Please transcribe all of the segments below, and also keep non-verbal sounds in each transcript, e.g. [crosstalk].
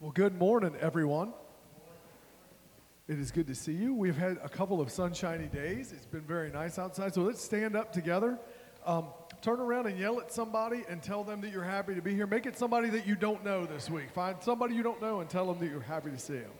Well, good morning, everyone. It is good to see you. We've had a couple of sunshiny days. It's been very nice outside. So let's stand up together. Um, turn around and yell at somebody and tell them that you're happy to be here. Make it somebody that you don't know this week. Find somebody you don't know and tell them that you're happy to see them.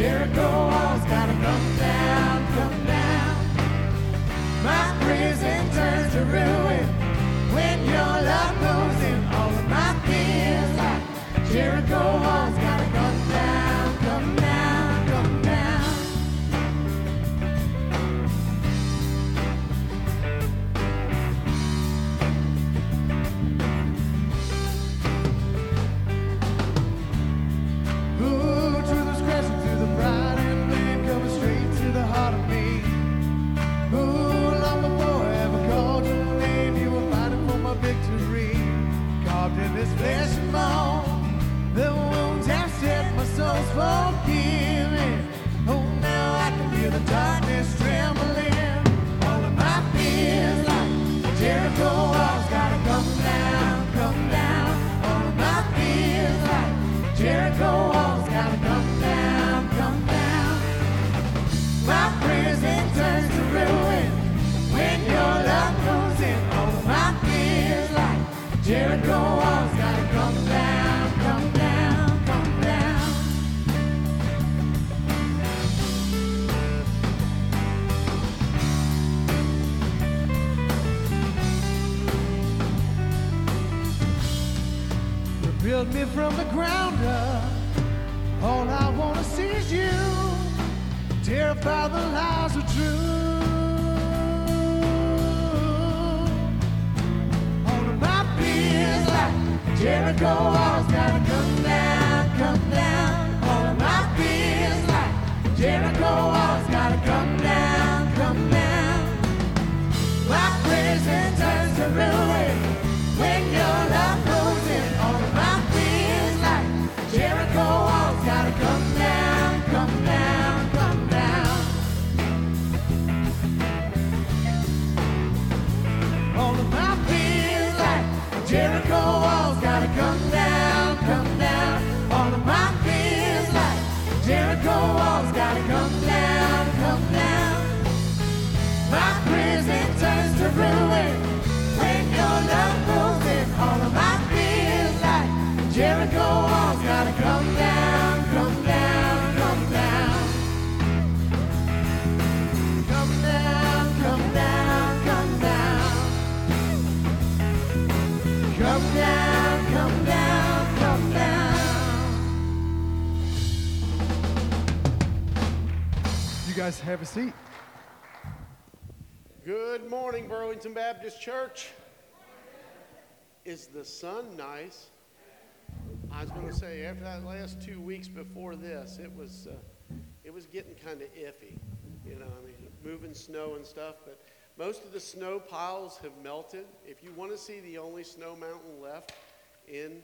Jericho walls gotta come down, come down. My prison turns to ruin when your The lies are true. All of my fears like Jericho walls gotta come down, come down. Guys have a seat. Good morning, Burlington Baptist Church. Is the sun nice? I was going to say after that last two weeks before this, it was uh, it was getting kind of iffy. You know, I mean, moving snow and stuff. But most of the snow piles have melted. If you want to see the only snow mountain left in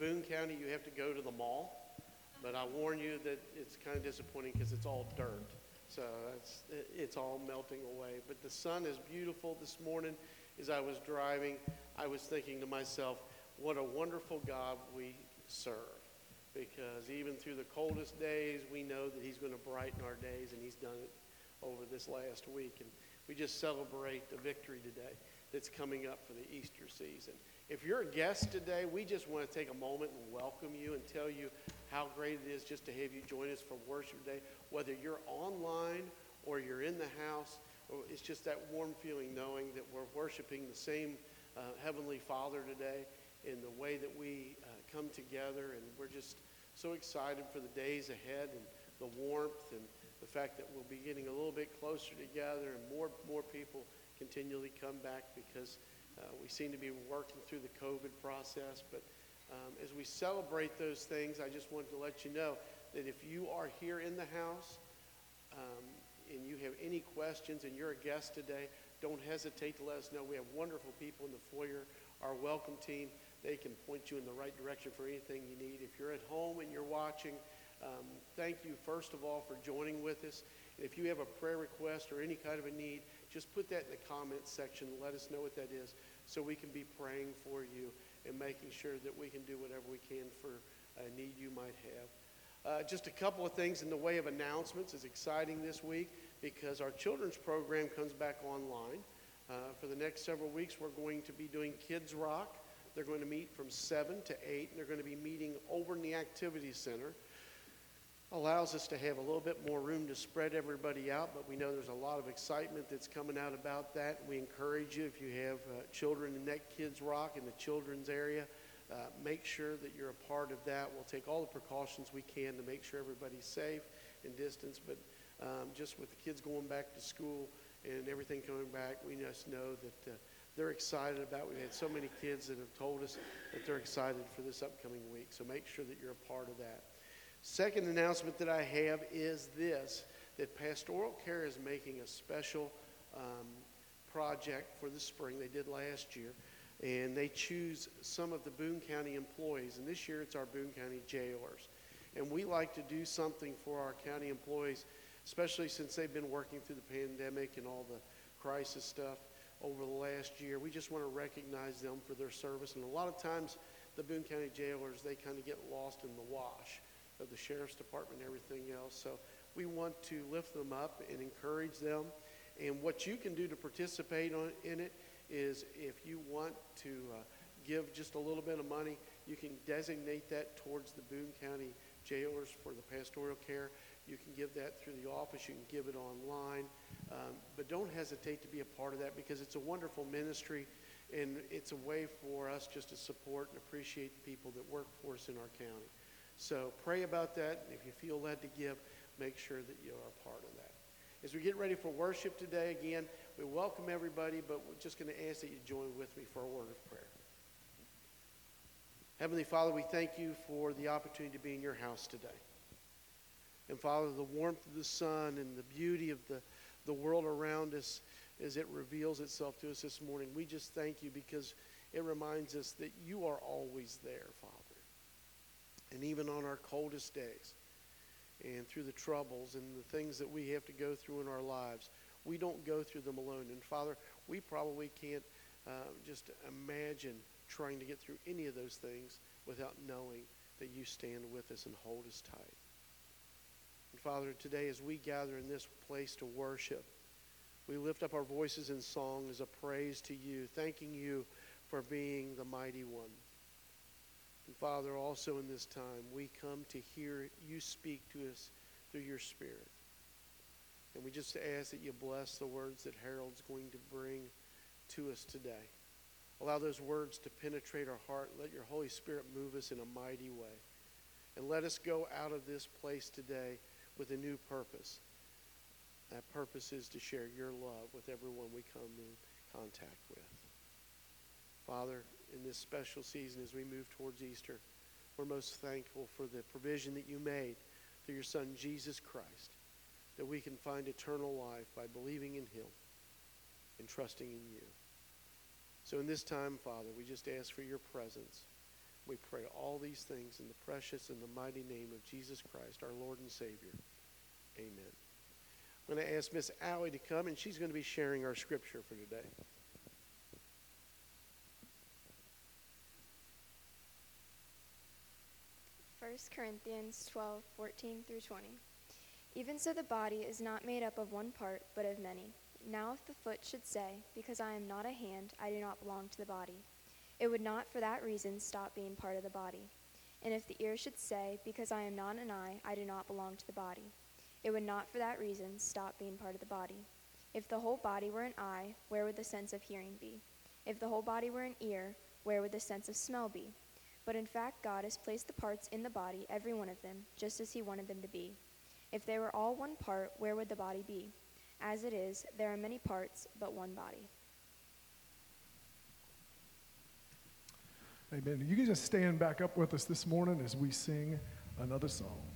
Boone County, you have to go to the mall. But I warn you that it's kind of disappointing because it's all dirt. So it's, it's all melting away. But the sun is beautiful this morning. As I was driving, I was thinking to myself, what a wonderful God we serve. Because even through the coldest days, we know that He's going to brighten our days, and He's done it over this last week. And we just celebrate the victory today that's coming up for the Easter season. If you're a guest today, we just want to take a moment and welcome you and tell you how great it is just to have you join us for worship today, whether you're online or you're in the house. It's just that warm feeling knowing that we're worshiping the same uh, Heavenly Father today in the way that we uh, come together. And we're just so excited for the days ahead and the warmth and the fact that we'll be getting a little bit closer together and more, more people continually come back because uh, we seem to be working through the COVID process. But um, as we celebrate those things, I just wanted to let you know that if you are here in the house um, and you have any questions and you're a guest today, don't hesitate to let us know. We have wonderful people in the foyer, our welcome team. They can point you in the right direction for anything you need. If you're at home and you're watching, um, thank you, first of all, for joining with us. And if you have a prayer request or any kind of a need, just put that in the comments section. Let us know what that is so we can be praying for you and making sure that we can do whatever we can for a need you might have. Uh, just a couple of things in the way of announcements is exciting this week because our children's program comes back online. Uh, for the next several weeks, we're going to be doing Kids Rock. They're going to meet from 7 to 8, and they're going to be meeting over in the Activity Center. Allows us to have a little bit more room to spread everybody out, but we know there's a lot of excitement that's coming out about that. We encourage you, if you have uh, children in that Kids Rock in the children's area, uh, make sure that you're a part of that. We'll take all the precautions we can to make sure everybody's safe and distance, but um, just with the kids going back to school and everything coming back, we just know that uh, they're excited about. We've had so many kids that have told us that they're excited for this upcoming week. So make sure that you're a part of that. Second announcement that I have is this that Pastoral Care is making a special um, project for the spring. They did last year. And they choose some of the Boone County employees. And this year it's our Boone County jailers. And we like to do something for our county employees, especially since they've been working through the pandemic and all the crisis stuff over the last year. We just want to recognize them for their service. And a lot of times, the Boone County jailers, they kind of get lost in the wash of the sheriff's department and everything else. So we want to lift them up and encourage them. And what you can do to participate on, in it is if you want to uh, give just a little bit of money, you can designate that towards the Boone County jailers for the pastoral care. You can give that through the office. You can give it online. Um, but don't hesitate to be a part of that because it's a wonderful ministry and it's a way for us just to support and appreciate the people that work for us in our county. So pray about that. If you feel led to give, make sure that you are a part of that. As we get ready for worship today, again, we welcome everybody, but we're just going to ask that you join with me for a word of prayer. Heavenly Father, we thank you for the opportunity to be in your house today. And Father, the warmth of the sun and the beauty of the, the world around us as it reveals itself to us this morning, we just thank you because it reminds us that you are always there, Father. And even on our coldest days and through the troubles and the things that we have to go through in our lives, we don't go through them alone. And Father, we probably can't uh, just imagine trying to get through any of those things without knowing that you stand with us and hold us tight. And Father, today as we gather in this place to worship, we lift up our voices in song as a praise to you, thanking you for being the mighty one. And Father, also in this time, we come to hear you speak to us through your Spirit. And we just ask that you bless the words that Harold's going to bring to us today. Allow those words to penetrate our heart. Let your Holy Spirit move us in a mighty way. And let us go out of this place today with a new purpose. That purpose is to share your love with everyone we come in contact with. Father, in this special season as we move towards Easter, we're most thankful for the provision that you made through your Son, Jesus Christ that we can find eternal life by believing in him and trusting in you. So in this time, Father, we just ask for your presence. We pray all these things in the precious and the mighty name of Jesus Christ, our Lord and Savior. Amen. I'm going to ask Miss Allie to come, and she's going to be sharing our scripture for today. 1 Corinthians 12, 14 through 20. Even so, the body is not made up of one part, but of many. Now, if the foot should say, Because I am not a hand, I do not belong to the body, it would not for that reason stop being part of the body. And if the ear should say, Because I am not an eye, I do not belong to the body, it would not for that reason stop being part of the body. If the whole body were an eye, where would the sense of hearing be? If the whole body were an ear, where would the sense of smell be? But in fact, God has placed the parts in the body, every one of them, just as He wanted them to be. If they were all one part, where would the body be? As it is, there are many parts, but one body. Amen. You can just stand back up with us this morning as we sing another song.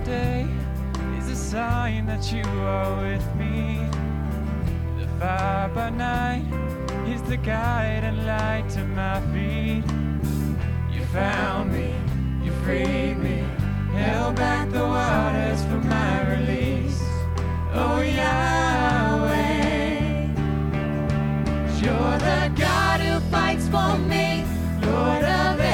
Day is a sign that you are with me. The fire by night is the guide and light to my feet. You found me, you freed me, held back the waters for my release. Oh Yahweh, you're the God who fights for me, Lord of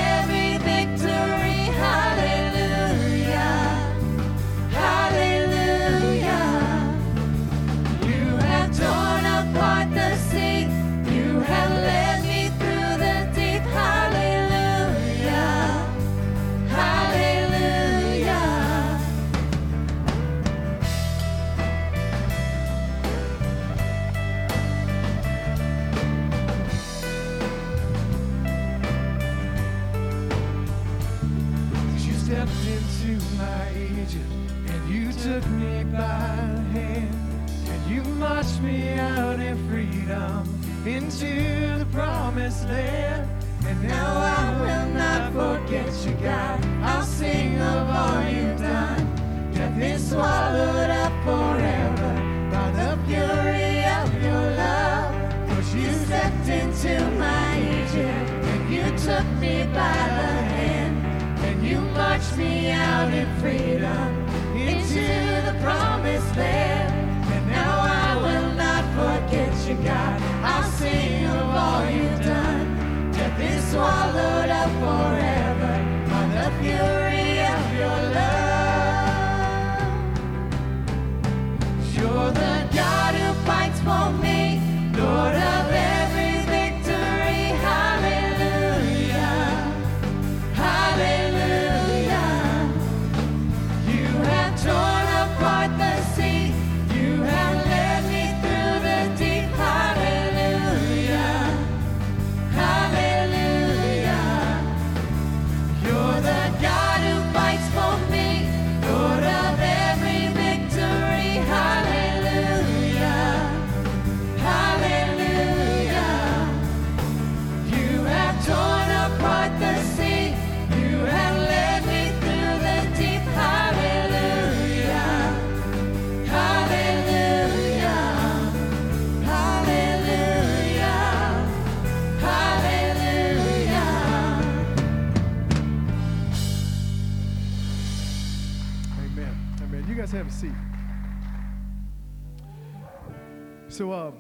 into the promised land. And now I will not forget you, God. I'll sing of all you've done. Death is swallowed up forever by the fury of your love. For you stepped into my Egypt and you took me by the hand and you marched me out in freedom into the promised land. And now I will not forget you, God. I'll sing of all you've done. Death is swallowed up forever by the fury So, um,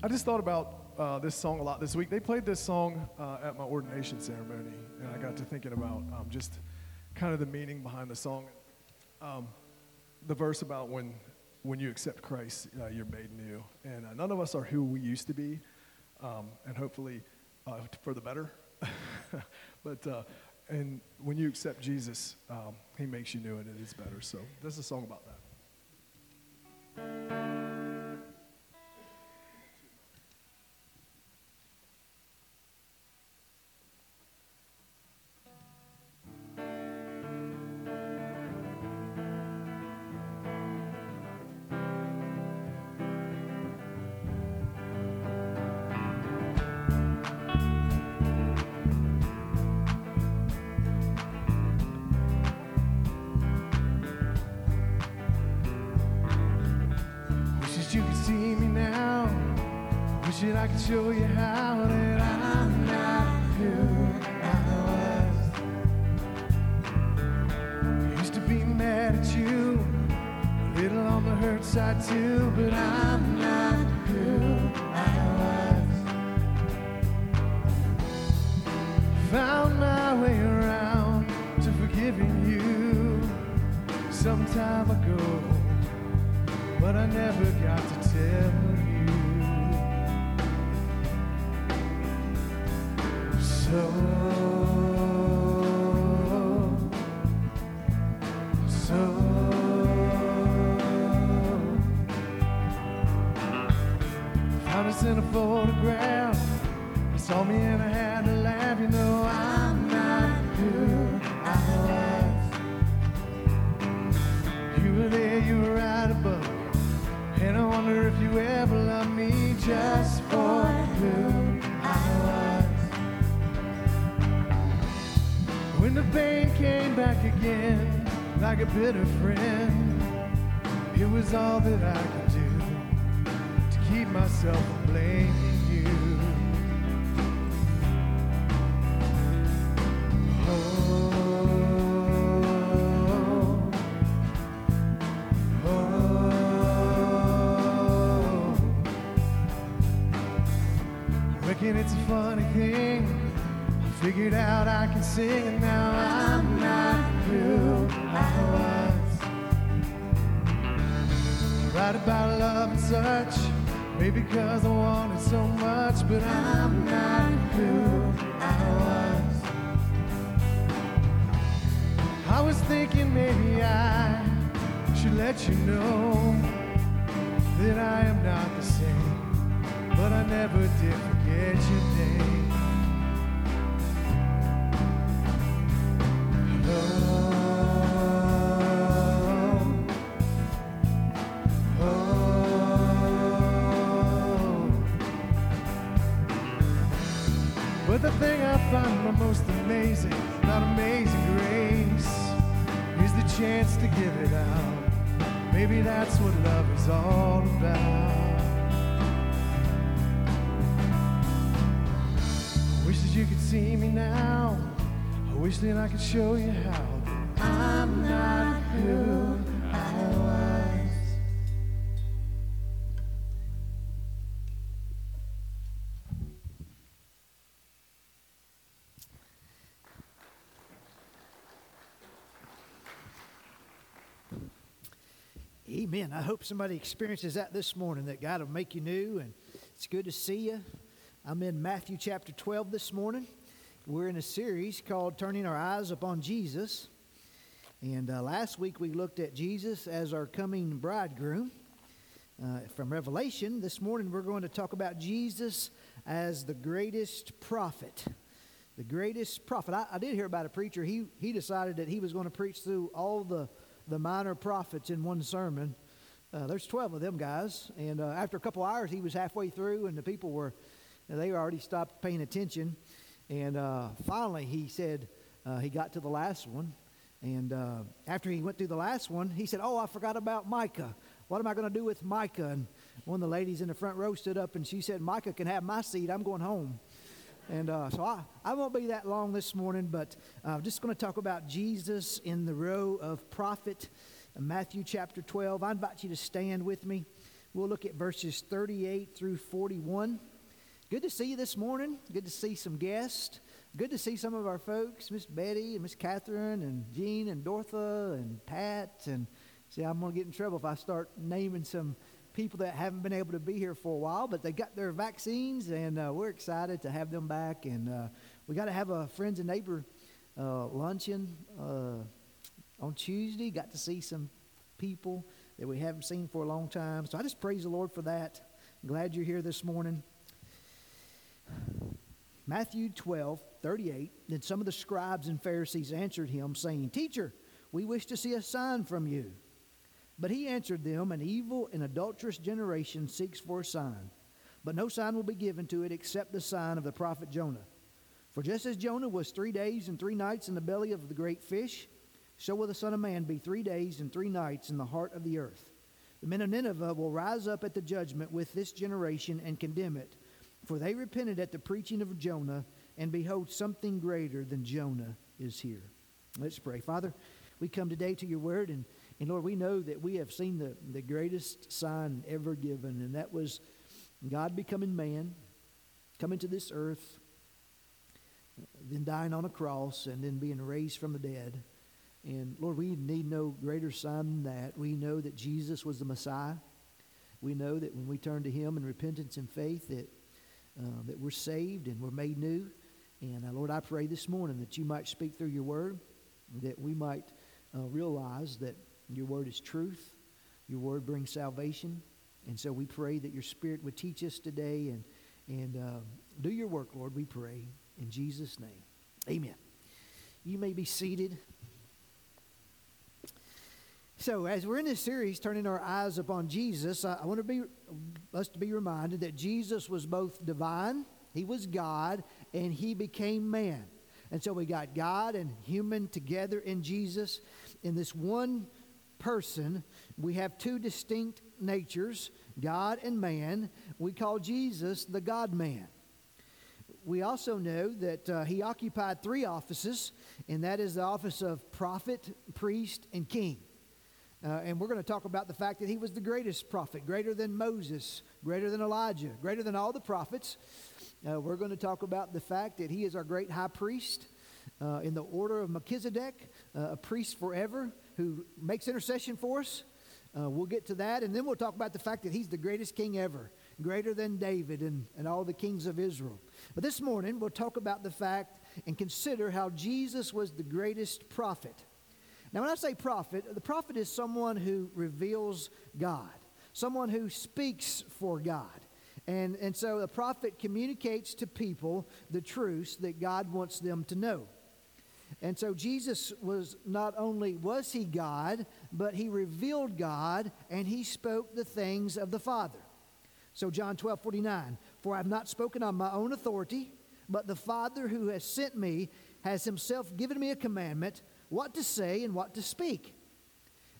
I just thought about uh, this song a lot this week. They played this song uh, at my ordination ceremony, and I got to thinking about um, just kind of the meaning behind the song. Um, the verse about when when you accept Christ, uh, you're made new, and uh, none of us are who we used to be, um, and hopefully uh, for the better. [laughs] but and when you accept Jesus, um, He makes you new, and it is better. So this is a song about that. I show you how that I'm figured out I can sing, and now I'm not who I was. Write about love and such, maybe because I wanted so much, but I'm not who I was. I was thinking maybe I should let you know that I am not the same, but I never did forget your name. All about. I wish that you could see me now. I wish that I could show you how Amen. I hope somebody experiences that this morning, that God will make you new, and it's good to see you. I'm in Matthew chapter 12 this morning. We're in a series called Turning Our Eyes Upon Jesus. And uh, last week we looked at Jesus as our coming bridegroom uh, from Revelation. This morning we're going to talk about Jesus as the greatest prophet. The greatest prophet. I, I did hear about a preacher. He, he decided that he was going to preach through all the, the minor prophets in one sermon. Uh, there's 12 of them guys. And uh, after a couple hours, he was halfway through, and the people were, they already stopped paying attention. And uh, finally, he said, uh, he got to the last one. And uh, after he went through the last one, he said, Oh, I forgot about Micah. What am I going to do with Micah? And one of the ladies in the front row stood up and she said, Micah can have my seat. I'm going home. And uh, so I, I won't be that long this morning, but I'm just going to talk about Jesus in the row of prophet, Matthew chapter 12. I invite you to stand with me. We'll look at verses 38 through 41. Good to see you this morning. Good to see some guests. Good to see some of our folks, Miss Betty and Miss Catherine and Jean and Dortha and Pat. And see, I'm going to get in trouble if I start naming some people that haven't been able to be here for a while, but they got their vaccines, and uh, we're excited to have them back. And uh, we got to have a friends and neighbor uh, luncheon uh, on Tuesday. Got to see some people that we haven't seen for a long time. So I just praise the Lord for that. I'm glad you're here this morning. Matthew 12, 38. Then some of the scribes and Pharisees answered him, saying, Teacher, we wish to see a sign from you. But he answered them, An evil and adulterous generation seeks for a sign, but no sign will be given to it except the sign of the prophet Jonah. For just as Jonah was three days and three nights in the belly of the great fish, so will the Son of Man be three days and three nights in the heart of the earth. The men of Nineveh will rise up at the judgment with this generation and condemn it, for they repented at the preaching of Jonah, and behold, something greater than Jonah is here. Let's pray. Father, we come today to your word, and, and Lord, we know that we have seen the, the greatest sign ever given, and that was God becoming man, coming to this earth, then dying on a cross, and then being raised from the dead. And Lord, we need no greater sign than that. We know that Jesus was the Messiah. We know that when we turn to Him in repentance and faith, that, uh, that we're saved and we're made new. And uh, Lord, I pray this morning that you might speak through your word, that we might uh, realize that your word is truth, your word brings salvation. And so we pray that your spirit would teach us today and, and uh, do your work, Lord, we pray. In Jesus' name, amen. You may be seated. So, as we're in this series, turning our eyes upon Jesus, I, want to be us to be reminded that Jesus was both divine, he was God, and he became man. And so we got God and human together in Jesus. In this one person, we have two distinct natures, God and man. We call Jesus the God man. We also know that uh, he occupied three offices, and that is the office of prophet, priest, and king. Uh, and we're going to talk about the fact that he was the greatest prophet, greater than Moses, greater than Elijah, greater than all the prophets. Uh, we're going to talk about the fact that he is our great high priest uh, in the order of Melchizedek, uh, a priest forever who makes intercession for us. Uh, we'll get to that. And then we'll talk about the fact that he's the greatest king ever, greater than David and, and all the kings of Israel. But this morning, we'll talk about the fact and consider how Jesus was the greatest prophet. Now, when I say prophet, the prophet is someone who reveals God, someone who speaks for God. And, and so the prophet communicates to people the truths that God wants them to know. And so Jesus was not only was he God, but he revealed God and he spoke the things of the Father. So John 12, 49, for I have not spoken on my own authority, but the Father who has sent me has himself given me a commandment what to say and what to speak.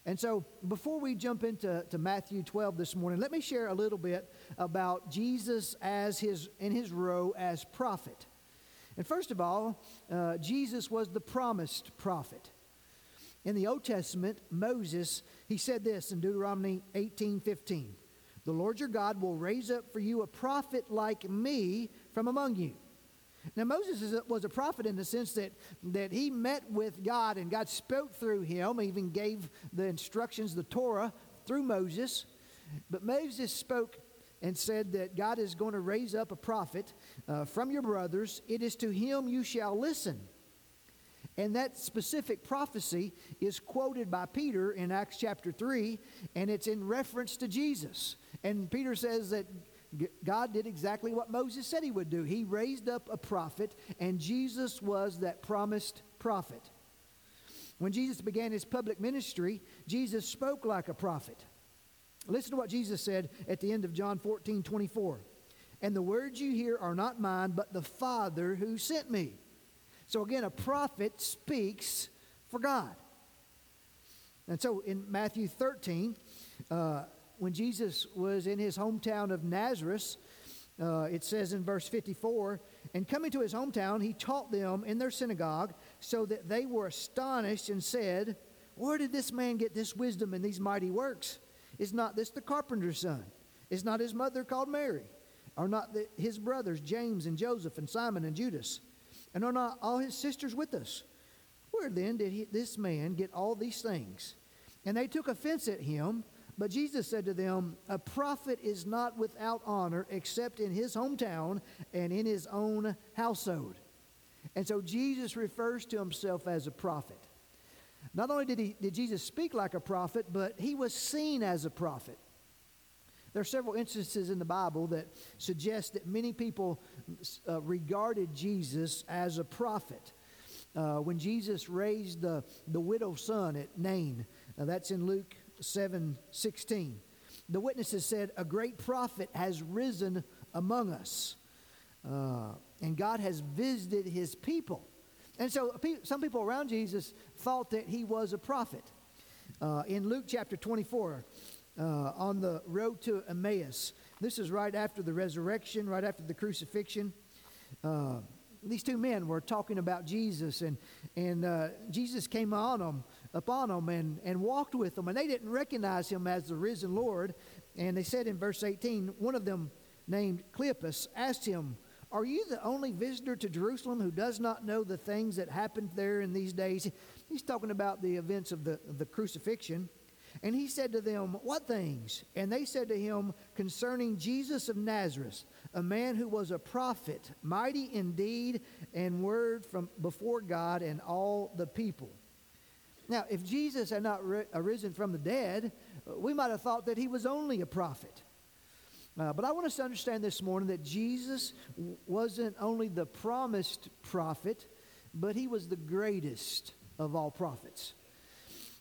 And so, before we jump into to Matthew 12 this morning, let me share a little bit about Jesus as his in his role as prophet. And first of all, uh, Jesus was the promised prophet. In the Old Testament, Moses he said this in Deuteronomy 18, 15. The Lord your God will raise up for you a prophet like me from among you. Now, Moses was a prophet in the sense that, that he met with God and God spoke through him, even gave the instructions, the Torah, through Moses. But Moses spoke and said that God is going to raise up a prophet uh, from your brothers. It is to him you shall listen. And that specific prophecy is quoted by Peter in Acts chapter 3, and it's in reference to Jesus. And Peter says that God did exactly what Moses said he would do. He raised up a prophet, and Jesus was that promised prophet. When Jesus began his public ministry, Jesus spoke like a prophet. Listen to what Jesus said at the end of John 14 24. And the words you hear are not mine, but the Father who sent me. So again, a prophet speaks for God. And so in Matthew 13, uh, when Jesus was in his hometown of Nazareth, uh, it says in verse 54 And coming to his hometown, he taught them in their synagogue, so that they were astonished and said, Where did this man get this wisdom and these mighty works? Is not this the carpenter's son? Is not his mother called Mary? Are not the, his brothers James and Joseph and Simon and Judas? And are not all his sisters with us? Where then did he, this man get all these things? And they took offense at him. But Jesus said to them, A prophet is not without honor except in his hometown and in his own household. And so Jesus refers to himself as a prophet. Not only did, he, did Jesus speak like a prophet, but he was seen as a prophet. There are several instances in the Bible that suggest that many people uh, regarded Jesus as a prophet. Uh, when Jesus raised the, the widow's son at Nain, uh, that's in Luke 7 16. The witnesses said, A great prophet has risen among us, uh, and God has visited his people. And so some people around Jesus thought that he was a prophet. Uh, in Luke chapter 24, uh, on the road to Emmaus, this is right after the resurrection, right after the crucifixion. Uh, these two men were talking about Jesus, and, and uh, Jesus came on them, upon them and, and walked with them, and they didn't recognize him as the risen Lord. And they said in verse 18, one of them named Cleopas asked him, are you the only visitor to Jerusalem who does not know the things that happened there in these days? He's talking about the events of the, the crucifixion. And he said to them, What things? And they said to him, Concerning Jesus of Nazareth, a man who was a prophet, mighty in deed and word from before God and all the people. Now, if Jesus had not arisen from the dead, we might have thought that he was only a prophet. Uh, but I want us to understand this morning that Jesus wasn't only the promised prophet, but he was the greatest of all prophets.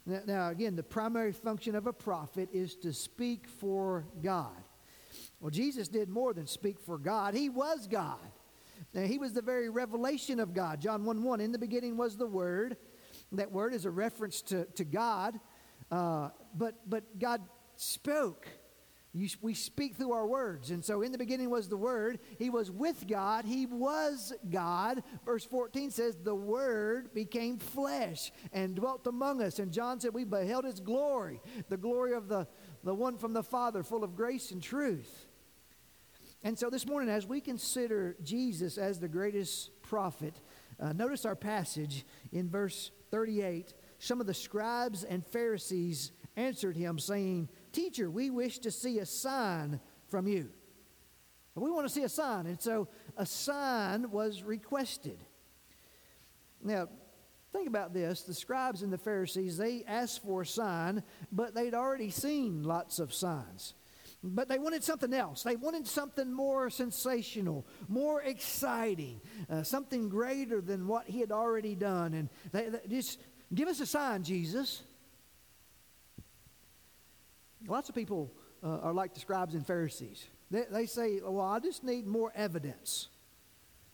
Now, now, again, the primary function of a prophet is to speak for God. Well, Jesus did more than speak for God, he was God. Now, he was the very revelation of God. John 1 1, in the beginning was the Word. That word is a reference to, to God, uh, but, but God spoke. You, we speak through our words. And so in the beginning was the Word. He was with God. He was God. Verse 14 says, The Word became flesh and dwelt among us. And John said, We beheld His glory, the glory of the, the one from the Father, full of grace and truth. And so this morning, as we consider Jesus as the greatest prophet, uh, notice our passage in verse 38. Some of the scribes and Pharisees answered him, saying, Teacher, we wish to see a sign from you. We want to see a sign. And so a sign was requested. Now, think about this. The scribes and the Pharisees, they asked for a sign, but they'd already seen lots of signs. But they wanted something else. They wanted something more sensational, more exciting, uh, something greater than what he had already done. And they, they just give us a sign, Jesus. Lots of people uh, are like the scribes and Pharisees. They, they say, Well, I just need more evidence.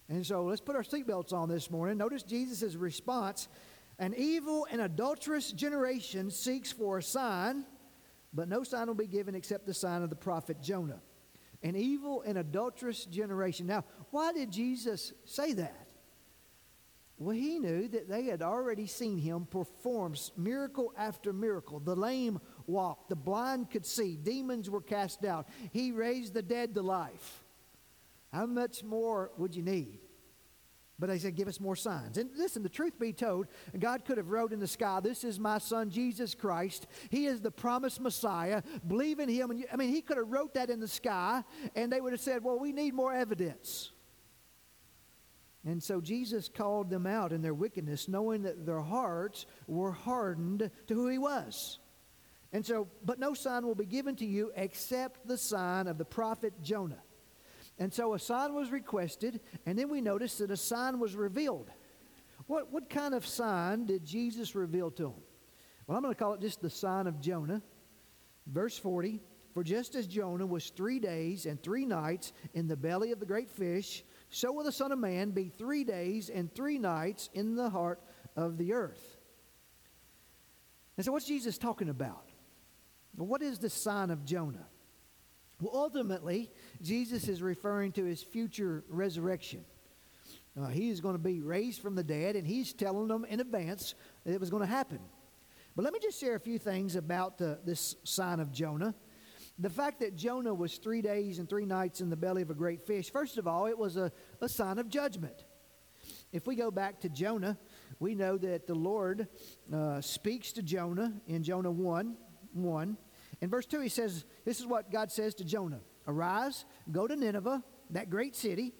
And so let's put our seatbelts on this morning. Notice Jesus' response An evil and adulterous generation seeks for a sign, but no sign will be given except the sign of the prophet Jonah. An evil and adulterous generation. Now, why did Jesus say that? Well, he knew that they had already seen him perform miracle after miracle. The lame walked, the blind could see, demons were cast out. He raised the dead to life. How much more would you need? But they said, Give us more signs. And listen, the truth be told, God could have wrote in the sky, This is my son, Jesus Christ. He is the promised Messiah. Believe in him. And you, I mean, he could have wrote that in the sky, and they would have said, Well, we need more evidence. And so Jesus called them out in their wickedness, knowing that their hearts were hardened to who he was. And so, but no sign will be given to you except the sign of the prophet Jonah. And so a sign was requested, and then we notice that a sign was revealed. What, what kind of sign did Jesus reveal to them? Well, I'm going to call it just the sign of Jonah. Verse 40 For just as Jonah was three days and three nights in the belly of the great fish, so will the Son of Man be three days and three nights in the heart of the earth. And so, what's Jesus talking about? Well, what is the sign of Jonah? Well, ultimately, Jesus is referring to his future resurrection. Uh, he is going to be raised from the dead, and he's telling them in advance that it was going to happen. But let me just share a few things about uh, this sign of Jonah. The fact that Jonah was three days and three nights in the belly of a great fish, first of all, it was a, a sign of judgment. If we go back to Jonah, we know that the Lord uh, speaks to Jonah in Jonah 1 1, In verse 2, he says, This is what God says to Jonah Arise, go to Nineveh, that great city.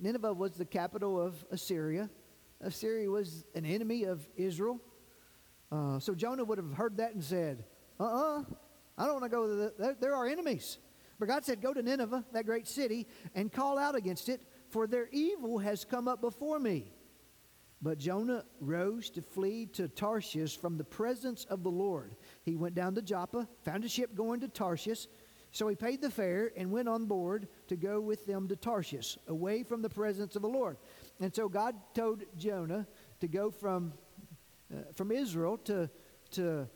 Nineveh was the capital of Assyria. Assyria was an enemy of Israel. Uh, so Jonah would have heard that and said, Uh uh-uh, uh I don't want to go there. the, there are enemies. But God said, Go to Nineveh, that great city, and call out against it, for their evil has come up before me. But Jonah rose to flee to Tarshish from the presence of the Lord. He went down to Joppa, found a ship going to Tarshish. So he paid the fare and went on board to go with them to Tarshish, away from the presence of the Lord. And so God told Jonah to go from, uh, from Israel to, to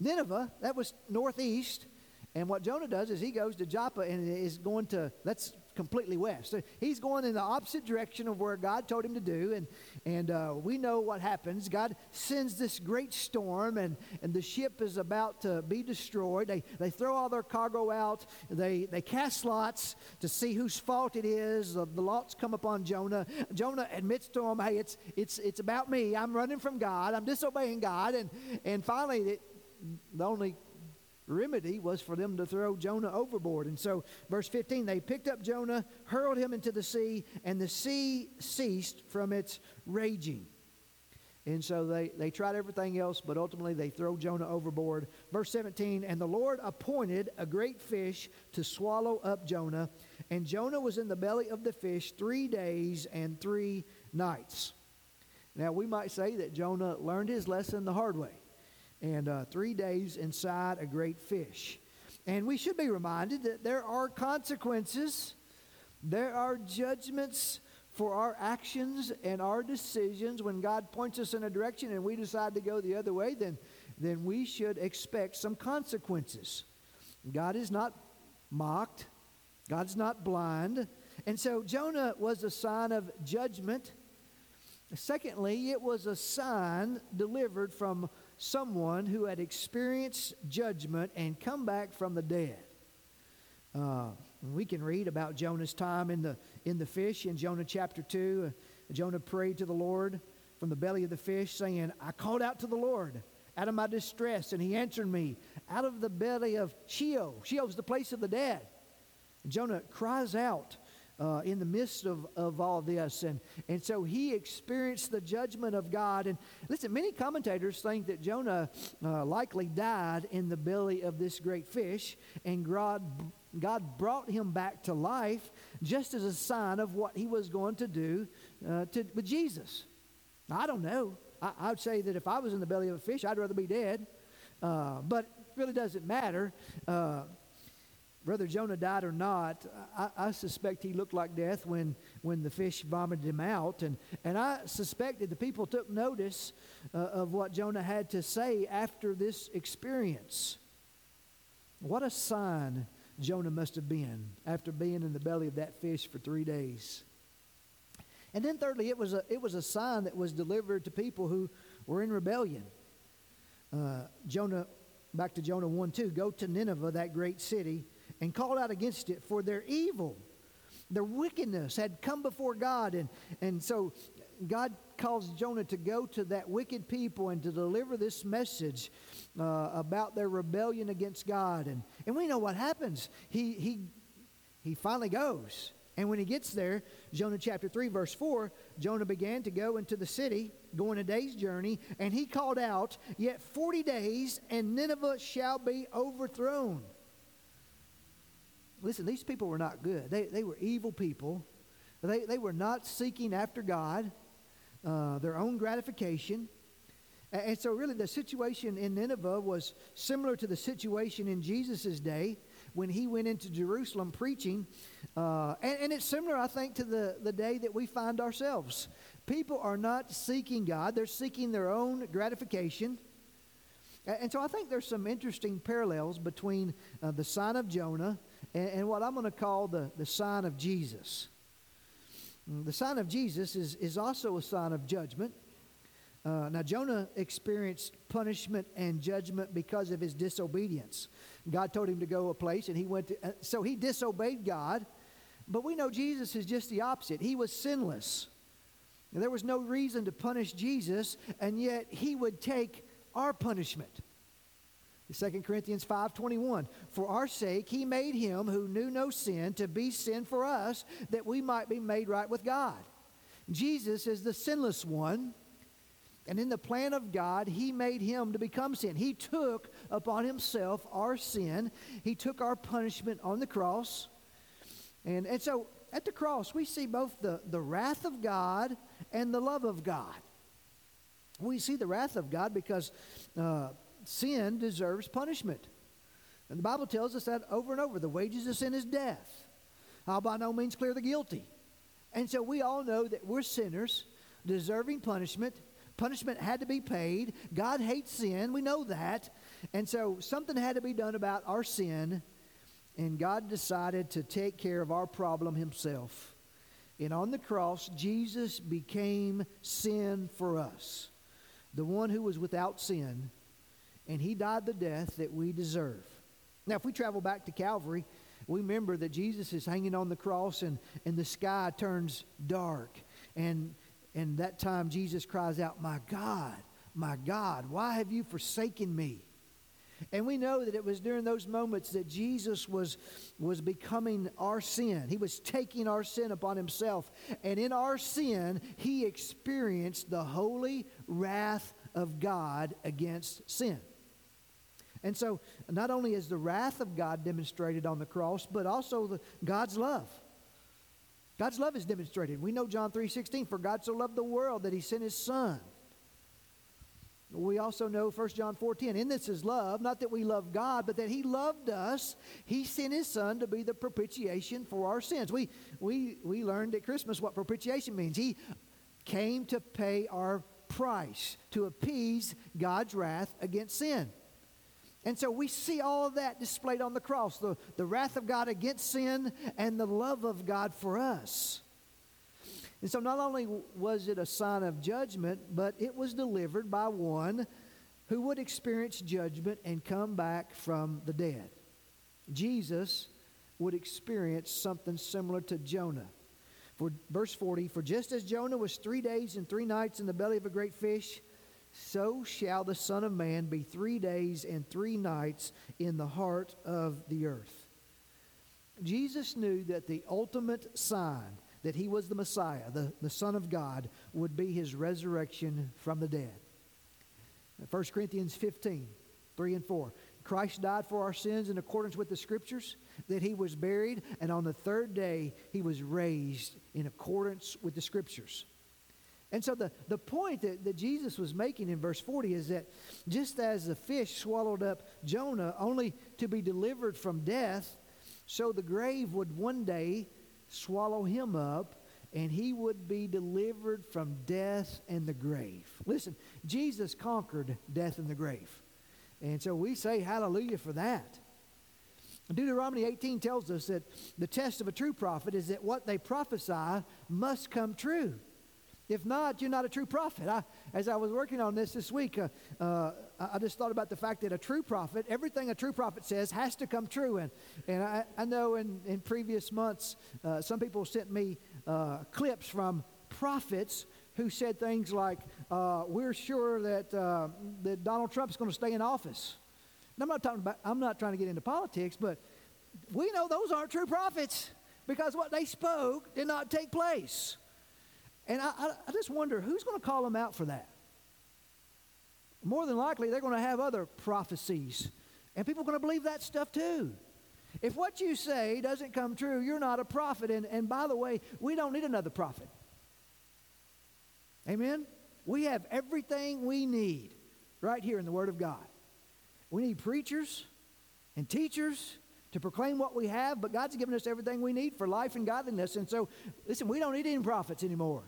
Nineveh. That was northeast. And what Jonah does is he goes to Joppa and is going to, that's completely west. So he's going in the opposite direction of where God told him to do. And, and uh, we know what happens. God sends this great storm, and, and the ship is about to be destroyed. They, they throw all their cargo out. They, they cast lots to see whose fault it is. The, the lots come upon Jonah. Jonah admits to him, hey, it's, it's, it's about me. I'm running from God. I'm disobeying God. And, and finally, it, the only remedy was for them to throw Jonah overboard. And so, verse 15, they picked up Jonah, hurled him into the sea, and the sea ceased from its raging. And so they, they tried everything else, but ultimately they throw Jonah overboard. Verse 17, and the Lord appointed a great fish to swallow up Jonah, and Jonah was in the belly of the fish three days and three nights. Now, we might say that Jonah learned his lesson the hard way and uh, three days inside a great fish. And we should be reminded that there are consequences, there are judgments for our actions and our decisions. When God points us in a direction and we decide to go the other way, then, then we should expect some consequences. God is not mocked, God's not blind. And so Jonah was a sign of judgment. Secondly, it was a sign delivered from someone who had experienced judgment and come back from the dead. Uh, we can read about Jonah's time in the, in the fish in Jonah chapter 2. Uh, Jonah prayed to the Lord from the belly of the fish, saying, I called out to the Lord out of my distress, and he answered me out of the belly of Sheol. Sheol is the place of the dead. Jonah cries out uh, in the midst of, of all this. And, and so he experienced the judgment of God. And listen, many commentators think that Jonah uh, likely died in the belly of this great fish, and God, God brought him back to life just as a sign of what he was going to do uh, to, with Jesus. I don't know. I, I, would say that if I was in the belly of a fish, I'd rather be dead. Uh, but it really doesn't matter. Uh, whether Jonah died or not, I, I, suspect he looked like death when, when the fish vomited him out. And, and I suspect that the people took notice uh, of what Jonah had to say after this experience. What a sign Jonah must have been after being in the belly of that fish for three days. And then, thirdly, it was a, it was a sign that was delivered to people who were in rebellion. Uh, Jonah, back to Jonah 1 2, go to Nineveh, that great city and called out against it for their evil. Their wickedness had come before God. And, and so God calls Jonah to go to that wicked people and to deliver this message uh, about their rebellion against God. And, and we know what happens. He, he, he finally goes. And when he gets there, Jonah chapter 3, verse 4, Jonah began to go into the city, going a day's journey, and he called out, Yet 40 days, and Nineveh shall be overthrown. Listen, these people were not good. They, they were evil people. They, they were not seeking after God, uh, their own gratification. And, and so, really, the situation in Nineveh was similar to the situation in Jesus' day when he went into Jerusalem preaching. Uh, and, and, it's similar, I think, to the, the day that we find ourselves. People are not seeking God, they're seeking their own gratification. And so I think there's some interesting parallels between uh, the sign of Jonah and, and what I'm going to call the, the sign of Jesus. Mm, the sign of Jesus is, is also a sign of judgment. Uh, now, Jonah experienced punishment and judgment because of his disobedience. God told him to go a place, and he went to, uh, so he disobeyed God. But we know Jesus is just the opposite. He was sinless. There was no reason to punish Jesus, and yet he would take our punishment. 2 Corinthians 5:21 For our sake he made him who knew no sin to be sin for us that we might be made right with God. Jesus is the sinless one. And in the plan of God, he made him to become sin. He took upon himself our sin. He took our punishment on the cross. And, and so at the cross, we see both the, the wrath of God and the love of God. We see the wrath of God because uh, sin deserves punishment. And the Bible tells us that over and over the wages of sin is death. I'll by no means clear the guilty. And so we all know that we're sinners, deserving punishment. Punishment had to be paid. God hates sin. We know that. And so something had to be done about our sin. And God decided to take care of our problem himself. And on the cross, Jesus became sin for us, the one who was without sin and he died the death that we deserve. Now, if we travel back to Calvary, we remember that Jesus is hanging on the cross and, and the sky turns dark. And, and that time Jesus cries out, My God, my God, why have you forsaken me? And we know that it was during those moments that Jesus was, was becoming our sin. He was taking our sin upon himself. And in our sin, he experienced the holy wrath of God against sin. And so, not only is the wrath of God demonstrated on the cross, but also the, God's love. God's love is demonstrated. We know John 3:16, for God so loved the world that he sent his son. We also know 1 John 4:10, in this is love, not that we love God, but that he loved us. He sent his son to be the propitiation for our sins. We we we learned at Christmas what propitiation means. He came to pay our price, to appease God's wrath against sin. And so we see all of that displayed on the cross the, the wrath of God against sin and the love of God for us. And so not only was it a sign of judgment, but it was delivered by one who would experience judgment and come back from the dead. Jesus would experience something similar to Jonah. For verse 40, for just as Jonah was three days and three nights in the belly of a great fish, so shall the Son of Man be three days and three nights in the heart of the earth. Jesus knew that the ultimate sign that he was the Messiah, the, the Son of God, would be his resurrection from the dead. 1 Corinthians 15, 3 and 4. Christ died for our sins in accordance with the Scriptures, that he was buried, and on the third day he was raised in accordance with the Scriptures. And so the, the point that, that Jesus was making in verse 40 is that just as the fish swallowed up Jonah only to be delivered from death, so the grave would one day swallow him up and he would be delivered from death and the grave. Listen, Jesus conquered death and the grave. And so we say hallelujah for that. Deuteronomy 18 tells us that the test of a true prophet is that what they prophesy must come true. If not, you're not a true prophet. I, as I was working on this this week, uh, uh, I just thought about the fact that a true prophet, everything a true prophet says has to come true. And, and I, I know in, in previous months, uh, some people sent me uh, clips from prophets who said things like, uh, We're sure that, uh, that Donald Trump's going to stay in office. And I'm not, talking about, I'm not trying to get into politics, but we know those aren't true prophets because what they spoke did not take place. And I, I, I just wonder who's going to call them out for that? More than likely, they're going to have other prophecies. And people are going to believe that stuff too. If what you say doesn't come true, you're not a prophet. And, and by the way, we don't need another prophet. Amen? We have everything we need right here in the Word of God. We need preachers and teachers to proclaim what we have, but God's given us everything we need for life and godliness. And so, listen, we don't need any prophets anymore.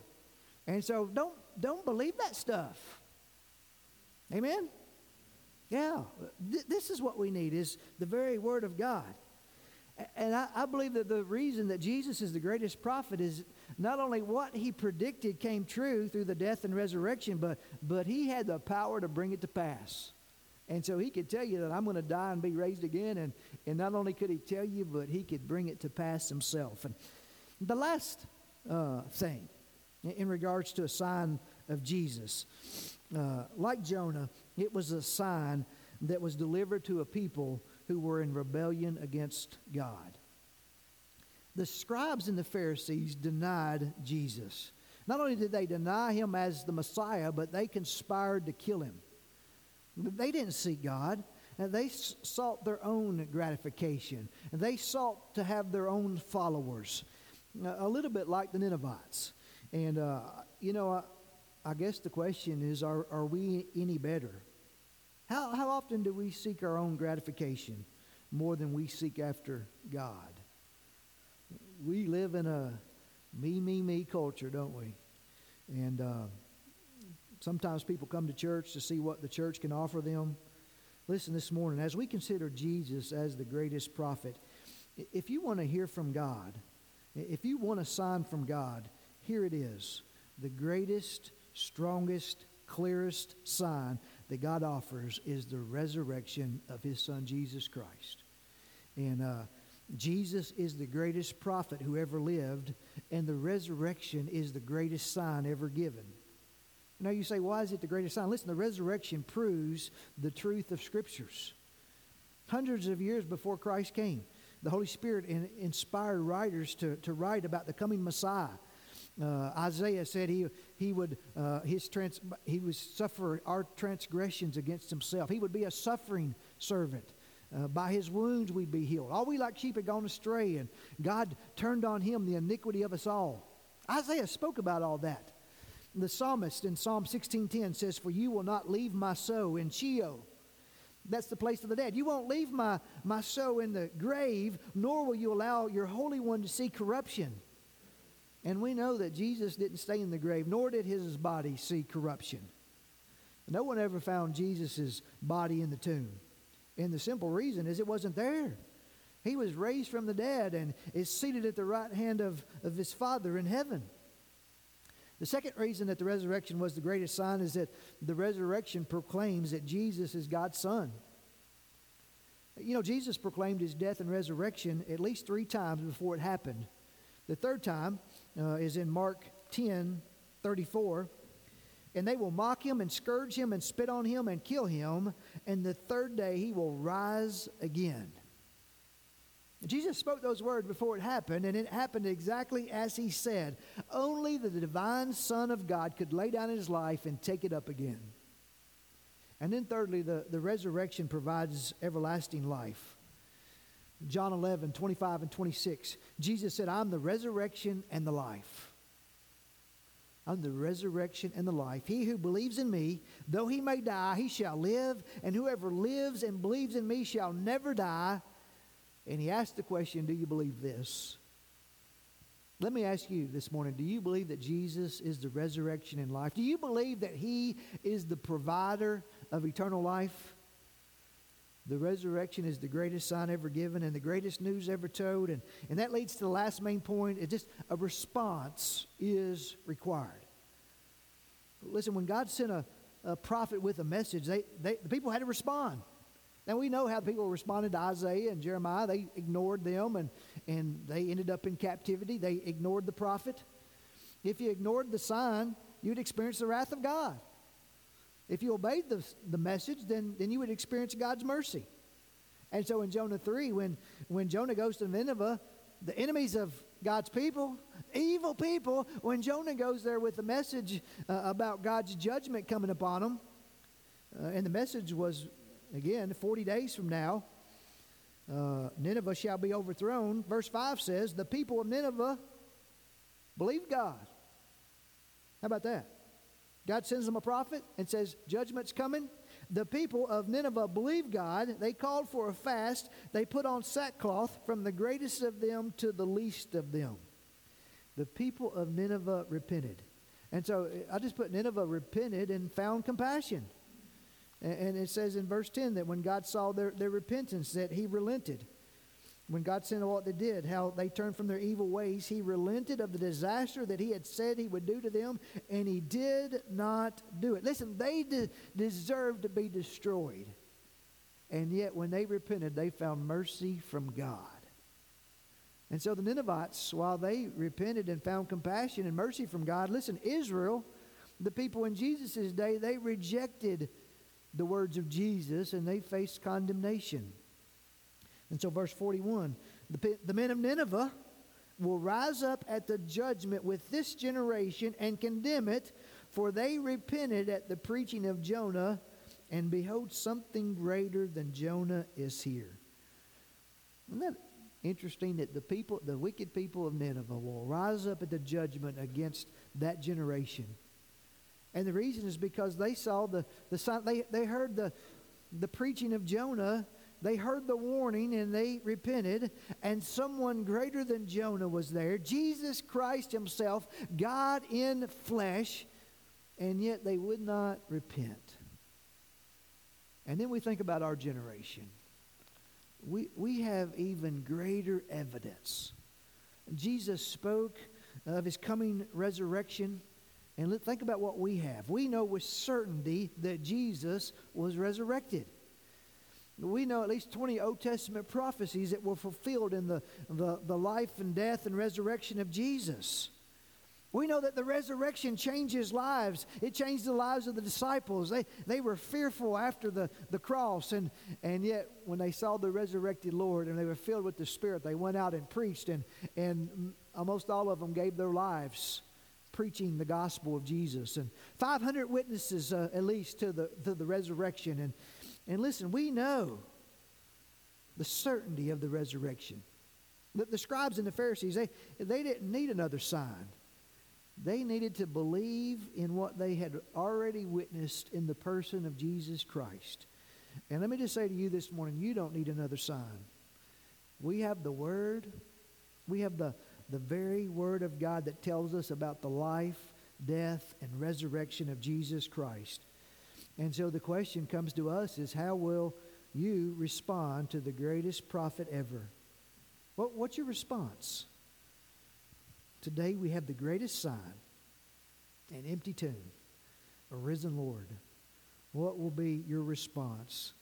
And so don't don't believe that stuff. Amen. Yeah, th- this is what we need is the very word of God. And I, I, believe that the reason that Jesus is the greatest prophet is not only what he predicted came true through the death and resurrection, but, but he had the power to bring it to pass. And so he could tell you that I'm going to die and be raised again. And, and not only could he tell you, but he could bring it to pass himself. And the last uh, thing in regards to a sign of Jesus. Uh, like Jonah, it was a sign that was delivered to a people who were in rebellion against God. The scribes and the Pharisees denied Jesus. Not only did they deny him as the Messiah, but they conspired to kill him. They didn't seek God. They sought their own gratification. They sought to have their own followers, a little bit like the Ninevites. And, uh, you know, I, I, guess the question is are, are we any better? How, how often do we seek our own gratification more than we seek after God? We live in a me, me, me culture, don't we? And uh, sometimes people come to church to see what the church can offer them. Listen this morning, as we consider Jesus as the greatest prophet, if you want to hear from God, if you want a sign from God, here it is the greatest, strongest, clearest sign that God offers is the resurrection of his son Jesus Christ. And uh, Jesus is the greatest prophet who ever lived, and the resurrection is the greatest sign ever given. Now you say, why is it the greatest sign? Listen, the resurrection proves the truth of scriptures. Hundreds of years before Christ came, the Holy Spirit in, inspired writers to, to write about the coming Messiah. Uh, Isaiah said he, he would uh, his trans, he would suffer our transgressions against himself. He would be a suffering servant. Uh, by his wounds we'd be healed. All we like sheep had gone astray, and God turned on him the iniquity of us all. Isaiah spoke about all that. The psalmist in Psalm 16:10 says, "For you will not leave my soul in Sheol." That's the place of the dead. You won't leave my, my soul in the grave, nor will you allow your Holy One to see corruption. And we know that Jesus didn't stay in the grave, nor did his body see corruption. No one ever found Jesus' body in the tomb. And the simple reason is it wasn't there. He was raised from the dead and is seated at the right hand of, of his Father in heaven. The second reason that the resurrection was the greatest sign is that the resurrection proclaims that Jesus is God's Son. You know, Jesus proclaimed his death and resurrection at least three times before it happened. The third time uh, is in Mark 10 34. And they will mock him and scourge him and spit on him and kill him. And the third day he will rise again. Jesus spoke those words before it happened, and it happened exactly as he said. Only the divine Son of God could lay down his life and take it up again. And then, thirdly, the, the resurrection provides everlasting life. John 11, 25 and 26. Jesus said, I'm the resurrection and the life. I'm the resurrection and the life. He who believes in me, though he may die, he shall live, and whoever lives and believes in me shall never die. And he asked the question, Do you believe this? Let me ask you this morning do you believe that Jesus is the resurrection and life? Do you believe that he is the provider of eternal life? The resurrection is the greatest sign ever given and the greatest news ever told. And, and that leads to the last main point. It just a response is required. Listen, when God sent a, a prophet with a message, they, they, the people had to respond. Now we know how people responded to Isaiah and Jeremiah. They ignored them and, and they ended up in captivity. They ignored the prophet. If you ignored the sign, you'd experience the wrath of God. If you obeyed the, the message, then, then you would experience God's mercy. And so in Jonah 3, when, when Jonah goes to Nineveh, the enemies of God's people, evil people, when Jonah goes there with the message uh, about God's judgment coming upon them, uh, and the message was Again, 40 days from now, uh, Nineveh shall be overthrown. Verse 5 says, The people of Nineveh believe God. How about that? God sends them a prophet and says, Judgment's coming. The people of Nineveh believe God. They called for a fast. They put on sackcloth from the greatest of them to the least of them. The people of Nineveh repented. And so I just put Nineveh repented and found compassion. And it says in verse 10 that when God saw their, their repentance, that he relented. When God sent what they did, how they turned from their evil ways, he relented of the disaster that he had said he would do to them, and he did not do it. Listen, they de- deserved to be destroyed. And yet, when they repented, they found mercy from God. And so the Ninevites, while they repented and found compassion and mercy from God, listen, Israel, the people in Jesus' day, they rejected the words of Jesus and they faced condemnation. And so, verse 41 the, the men of Nineveh will rise up at the judgment with this generation and condemn it, for they repented at the preaching of Jonah, and behold, something greater than Jonah is here. Isn't that interesting that the people, the wicked people of Nineveh, will rise up at the judgment against that generation? And the reason is because they saw the, the sign, they, they heard the, the preaching of Jonah, they heard the warning and they repented, and someone greater than Jonah was there, Jesus Christ Himself, God in flesh, and yet they would not repent. And then we think about our generation. We, we have even greater evidence. Jesus spoke of his coming resurrection and think about what we have. We know with certainty that Jesus was resurrected. We know at least 20 Old Testament prophecies that were fulfilled in the, the, the life and death and resurrection of Jesus. We know that the resurrection changes lives. It changed the lives of the disciples. They, they were fearful after the, the cross, and, and yet when they saw the resurrected Lord and they were filled with the Spirit, they went out and preached, and, and almost all of them gave their lives preaching the gospel of Jesus. And 500 witnesses, uh, at least, to the, to the resurrection. And, and listen, we know the certainty of the resurrection. The, the scribes and the Pharisees, they, they didn't need another sign. They needed to believe in what they had already witnessed in the person of Jesus Christ. And let me just say to you this morning you don't need another sign. We have the Word, we have the, the very Word of God that tells us about the life, death, and resurrection of Jesus Christ. And so the question comes to us is how will you respond to the greatest prophet ever? What, what's your response? Today we have the greatest sign an empty tomb, a risen Lord. What will be your response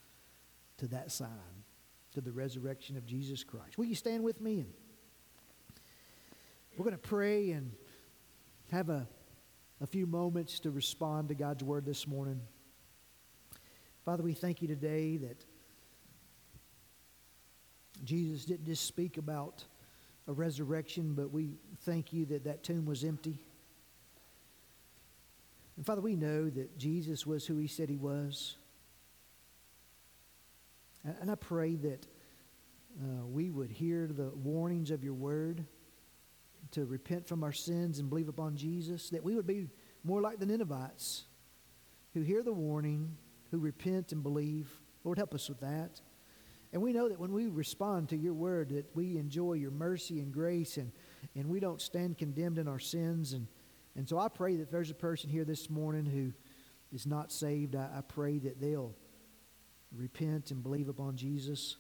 to that sign, to the resurrection of Jesus Christ? Will you stand with me and we're going to pray and have a, a few moments to respond to God's word this morning. Father, we thank you today that Jesus didn't just speak about a resurrection, but we thank you that that tomb was empty. And Father, we know that Jesus was who he said he was. And I pray that uh, we would hear the warnings of your word to repent from our sins and believe upon Jesus, that we would be more like the Ninevites who hear the warning, who repent and believe. Lord, help us with that. And we know that when we respond to your word, that we enjoy your mercy and grace and, and we don't stand condemned in our sins. And, and so I pray that there's a person here this morning who is not saved, I, I pray that they'll repent and believe upon Jesus.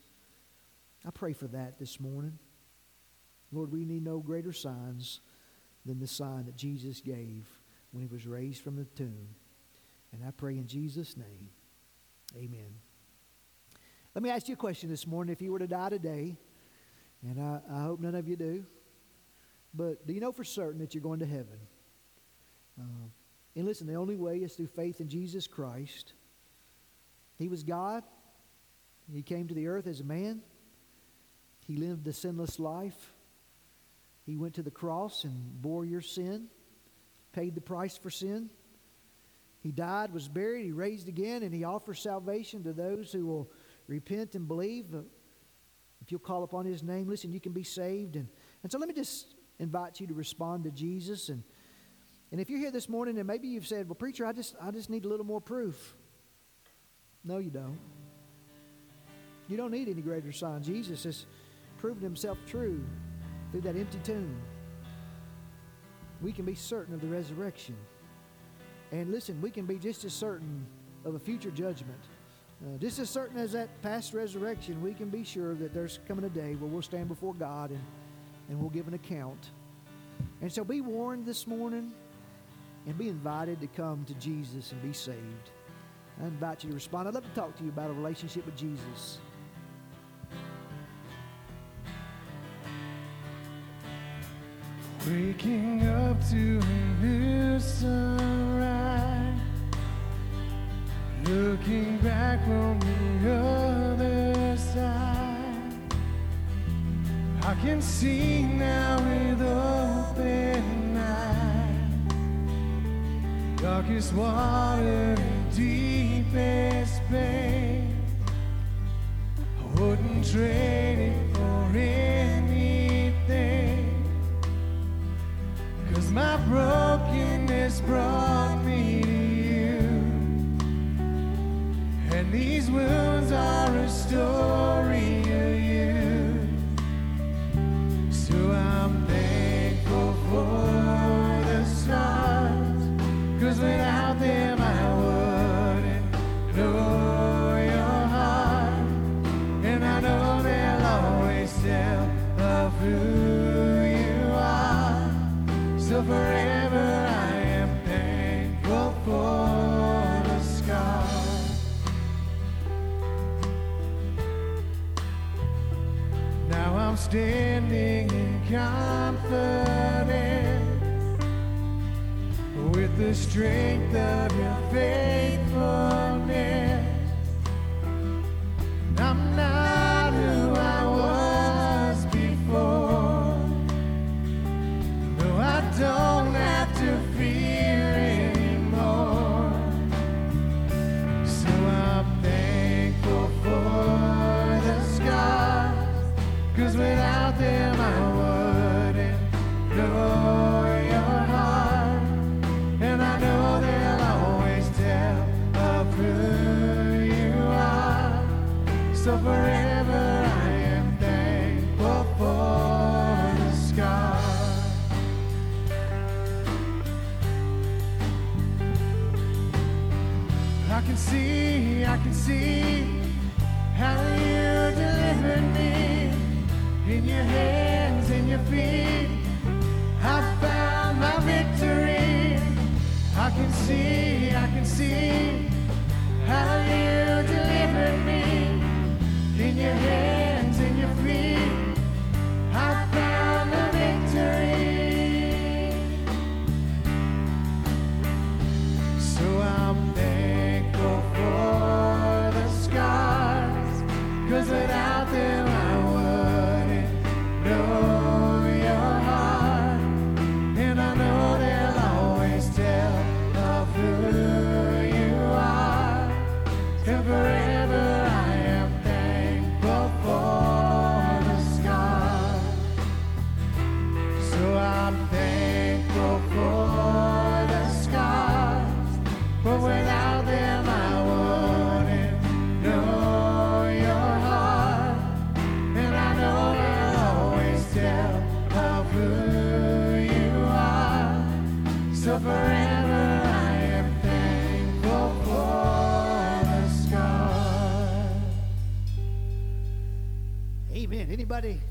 I pray for that this morning. Lord, we need no greater signs than the sign that Jesus gave when he was raised from the tomb. And I pray in Jesus' name, amen. Let me ask you a question this morning. If you were to die today, and I, I hope none of you do, but do you know for certain that you're going to heaven? Uh, and listen, the only way is through faith in Jesus Christ. He was God. He came to the earth as a man. He lived a sinless life. He went to the cross and bore your sin, paid the price for sin. He died, was buried, he raised again, and he offers salvation to those who will repent and believe. If you'll call upon his name, listen, you can be saved. And, and so let me just invite you to respond to Jesus. And, and if you're here this morning and maybe you've said, Well, preacher, I just, I just need a little more proof. No, you don't. You don't need any greater sign. Jesus has proven himself true through that empty tomb, we can be certain of the resurrection. And listen, we can be just as certain of a future judgment. Uh, just as certain as that past resurrection, we can be sure that there's coming a day where we'll stand before God and, and we'll give an account. And so be warned this morning and be invited to come to Jesus and be saved. I invite you to respond. I'd love to talk to you about a relationship with Jesus. Waking up to a new sunrise, Looking back from the other side, I can see now with open eyes. Darkest water and deepest pain. I wouldn't trade it for anything. My brokenness brought me to you. And these wounds are a story of you. So I'm thankful for the stars. Cause without them the strength of your faithfulness. I can see how you delivered me in your hands, in your feet. I found the victory. So I'm thankful for the without them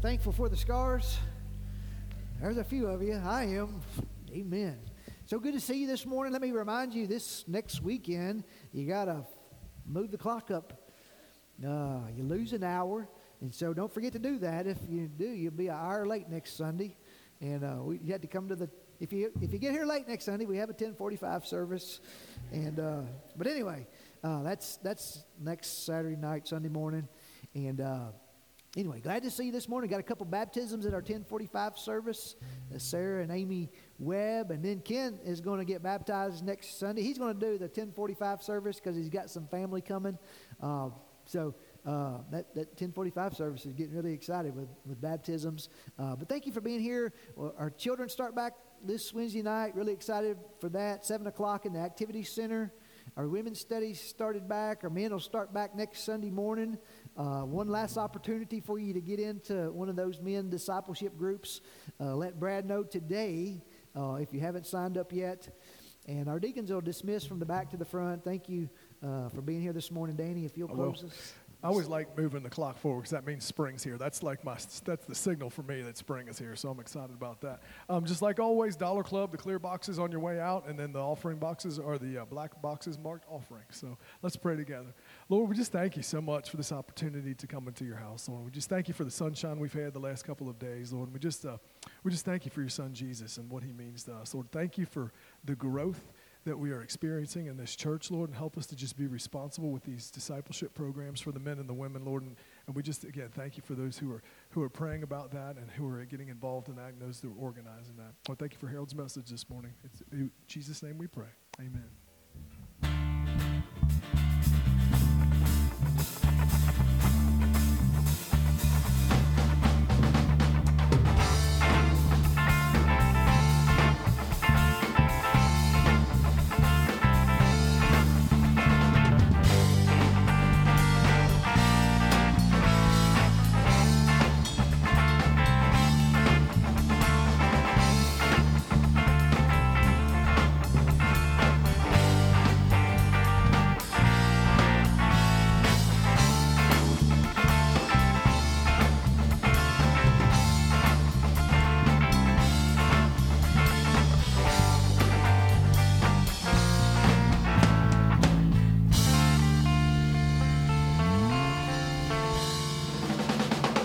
thankful for the scars? There's a few of you. I am. Amen. So good to see you this morning. Let me remind you this next weekend, you got to move the clock up. Uh, you lose an hour. And so don't forget to do that. If you do, you'll be an hour late next Sunday. And uh, we, you had to come to the. If you if you get here late next Sunday, we have a 10:45 service. And uh, but anyway, uh, that's that's next Saturday night, Sunday morning, and. Anyway, glad to see you this morning. Got a couple baptisms at our 1045 service. Uh, Sarah and Amy Webb. And then Ken is going to get baptized next Sunday. He's going to do the 1045 service because he's got some family coming. Uh, so uh, that, that 1045 service is getting really excited with, with baptisms. Uh, but thank you for being here. Our children start back this Wednesday night. Really excited for that. 7 o'clock in the Activity Center. Our women's studies started back. Our men will start back next Sunday morning. Uh, one last opportunity for you to get into one of those men discipleship groups. Uh, let Brad know today uh, if you haven't signed up yet. And our deacons will dismiss from the back to the front. Thank you uh, for being here this morning, Danny. If you'll close us. I always like moving the clock forward because that means spring's here. That's like my that's the signal for me that spring is here. So I'm excited about that. Um, just like always, Dollar Club, the clear boxes on your way out, and then the offering boxes are the uh, black boxes marked offering. So let's pray together. Lord, we just thank you so much for this opportunity to come into your house. Lord, we just thank you for the sunshine we've had the last couple of days. Lord, we just uh, we just thank you for your son Jesus and what he means to us. Lord, thank you for the growth that we are experiencing in this church, Lord, and help us to just be responsible with these discipleship programs for the men and the women, Lord. And, and we just, again, thank you for those who are, who are praying about that and who are getting involved in that and those that are organizing that. Lord, thank you for Harold's message this morning. It's in Jesus' name we pray. Amen.